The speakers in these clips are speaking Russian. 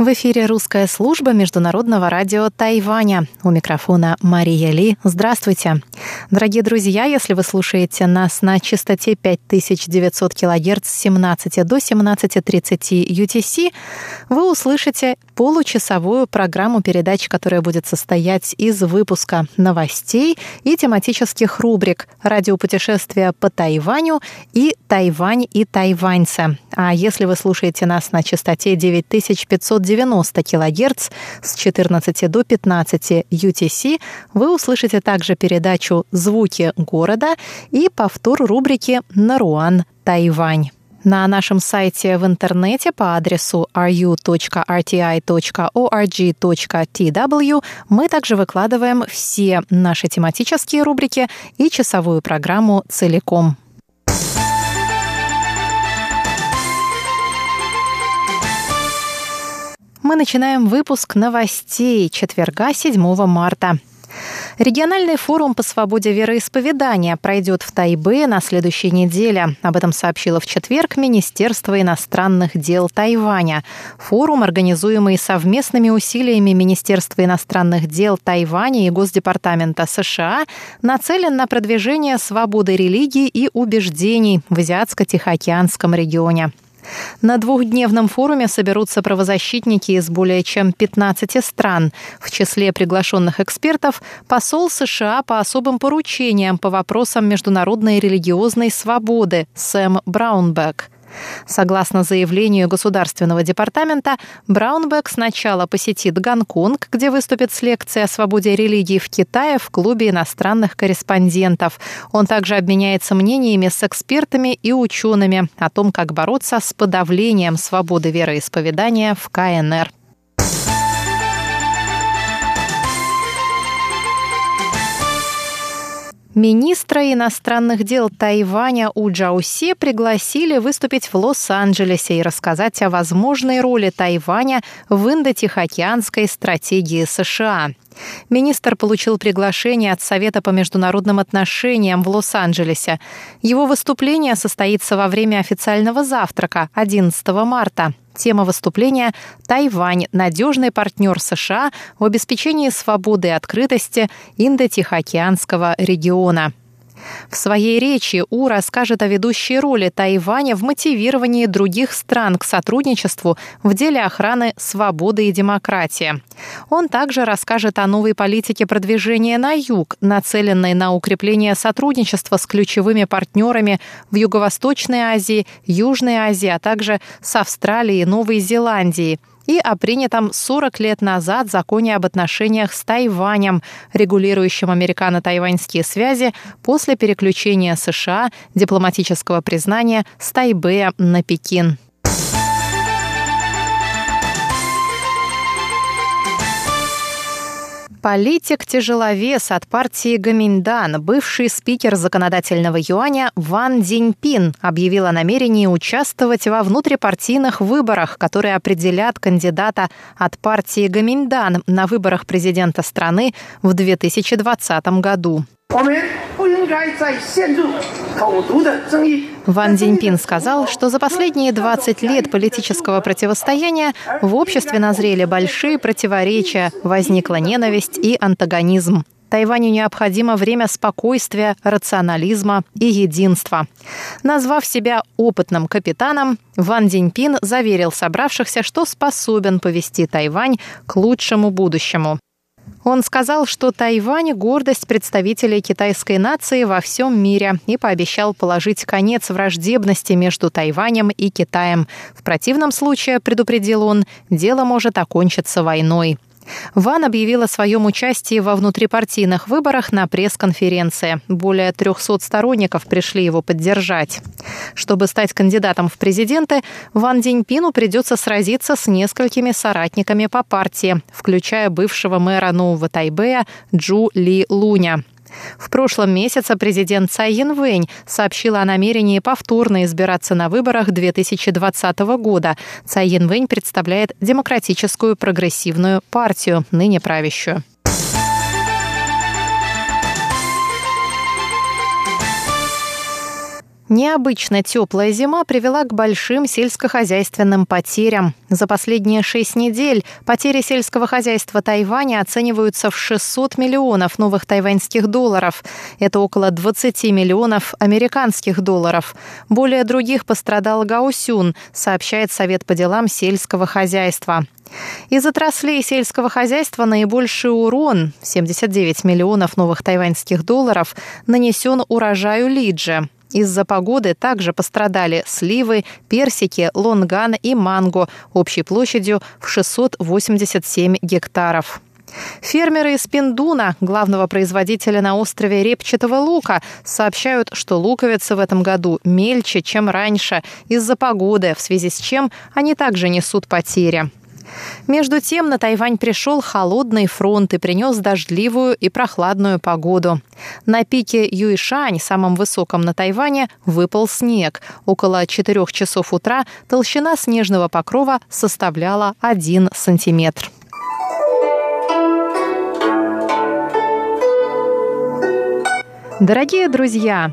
В эфире русская служба Международного радио Тайваня. У микрофона Мария Ли. Здравствуйте. Дорогие друзья, если вы слушаете нас на частоте 5900 кГц с 17 до 17.30 UTC, вы услышите получасовую программу передач, которая будет состоять из выпуска новостей и тематических рубрик «Радиопутешествия по Тайваню» и «Тайвань и тайваньцы». А если вы слушаете нас на частоте 9590 кГц с 14 до 15 UTC, вы услышите также передачу «Звуки города» и повтор рубрики «Наруан, Тайвань». На нашем сайте в интернете по адресу ru.rti.org.tw мы также выкладываем все наши тематические рубрики и часовую программу целиком. Мы начинаем выпуск новостей четверга 7 марта. Региональный форум по свободе вероисповедания пройдет в Тайбе на следующей неделе. Об этом сообщило в четверг Министерство иностранных дел Тайваня. Форум, организуемый совместными усилиями Министерства иностранных дел Тайваня и Госдепартамента США, нацелен на продвижение свободы религии и убеждений в Азиатско-Тихоокеанском регионе. На двухдневном форуме соберутся правозащитники из более чем 15 стран. В числе приглашенных экспертов посол США по особым поручениям по вопросам международной религиозной свободы Сэм Браунбек – Согласно заявлению Государственного департамента, Браунбек сначала посетит Гонконг, где выступит с лекцией о свободе религии в Китае в клубе иностранных корреспондентов. Он также обменяется мнениями с экспертами и учеными о том, как бороться с подавлением свободы вероисповедания в КНР. Министра иностранных дел Тайваня У Джауси пригласили выступить в Лос-Анджелесе и рассказать о возможной роли Тайваня в Индо-Тихоокеанской стратегии США. Министр получил приглашение от Совета по международным отношениям в Лос-Анджелесе. Его выступление состоится во время официального завтрака 11 марта. Тема выступления – Тайвань – надежный партнер США в обеспечении свободы и открытости Индо-Тихоокеанского региона. В своей речи У расскажет о ведущей роли Тайваня в мотивировании других стран к сотрудничеству в деле охраны свободы и демократии. Он также расскажет о новой политике продвижения на юг, нацеленной на укрепление сотрудничества с ключевыми партнерами в Юго-Восточной Азии, Южной Азии, а также с Австралией и Новой Зеландией – и о принятом 40 лет назад законе об отношениях с Тайванем, регулирующем американо-тайваньские связи после переключения США дипломатического признания с Тайбэя на Пекин. Политик-тяжеловес от партии Гаминдан, бывший спикер законодательного юаня Ван Диньпин объявил о намерении участвовать во внутрипартийных выборах, которые определят кандидата от партии Гаминдан на выборах президента страны в 2020 году. Ван Цзиньпин сказал, что за последние 20 лет политического противостояния в обществе назрели большие противоречия, возникла ненависть и антагонизм. Тайваню необходимо время спокойствия, рационализма и единства. Назвав себя опытным капитаном, Ван Диньпин заверил собравшихся, что способен повести Тайвань к лучшему будущему. Он сказал, что Тайвань – гордость представителей китайской нации во всем мире и пообещал положить конец враждебности между Тайванем и Китаем. В противном случае, предупредил он, дело может окончиться войной. Ван объявил о своем участии во внутрипартийных выборах на пресс-конференции. Более 300 сторонников пришли его поддержать. Чтобы стать кандидатом в президенты, Ван Диньпину придется сразиться с несколькими соратниками по партии, включая бывшего мэра Нового Тайбэя Джу Ли Луня. В прошлом месяце президент Цай Янвэнь сообщила о намерении повторно избираться на выборах 2020 года. Цай Янвэнь представляет Демократическую прогрессивную партию, ныне правящую. Необычно теплая зима привела к большим сельскохозяйственным потерям. За последние шесть недель потери сельского хозяйства Тайваня оцениваются в 600 миллионов новых тайваньских долларов. Это около 20 миллионов американских долларов. Более других пострадал Гаусюн, сообщает Совет по делам сельского хозяйства. Из отраслей сельского хозяйства наибольший урон – 79 миллионов новых тайваньских долларов – нанесен урожаю лиджи. Из-за погоды также пострадали сливы, персики, лонган и манго общей площадью в 687 гектаров. Фермеры из Пиндуна, главного производителя на острове репчатого лука, сообщают, что луковицы в этом году мельче, чем раньше, из-за погоды, в связи с чем они также несут потери. Между тем на Тайвань пришел холодный фронт и принес дождливую и прохладную погоду. На пике Юйшань, самом высоком на Тайване, выпал снег. Около 4 часов утра толщина снежного покрова составляла 1 сантиметр. Дорогие друзья,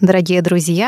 Дорогие друзья,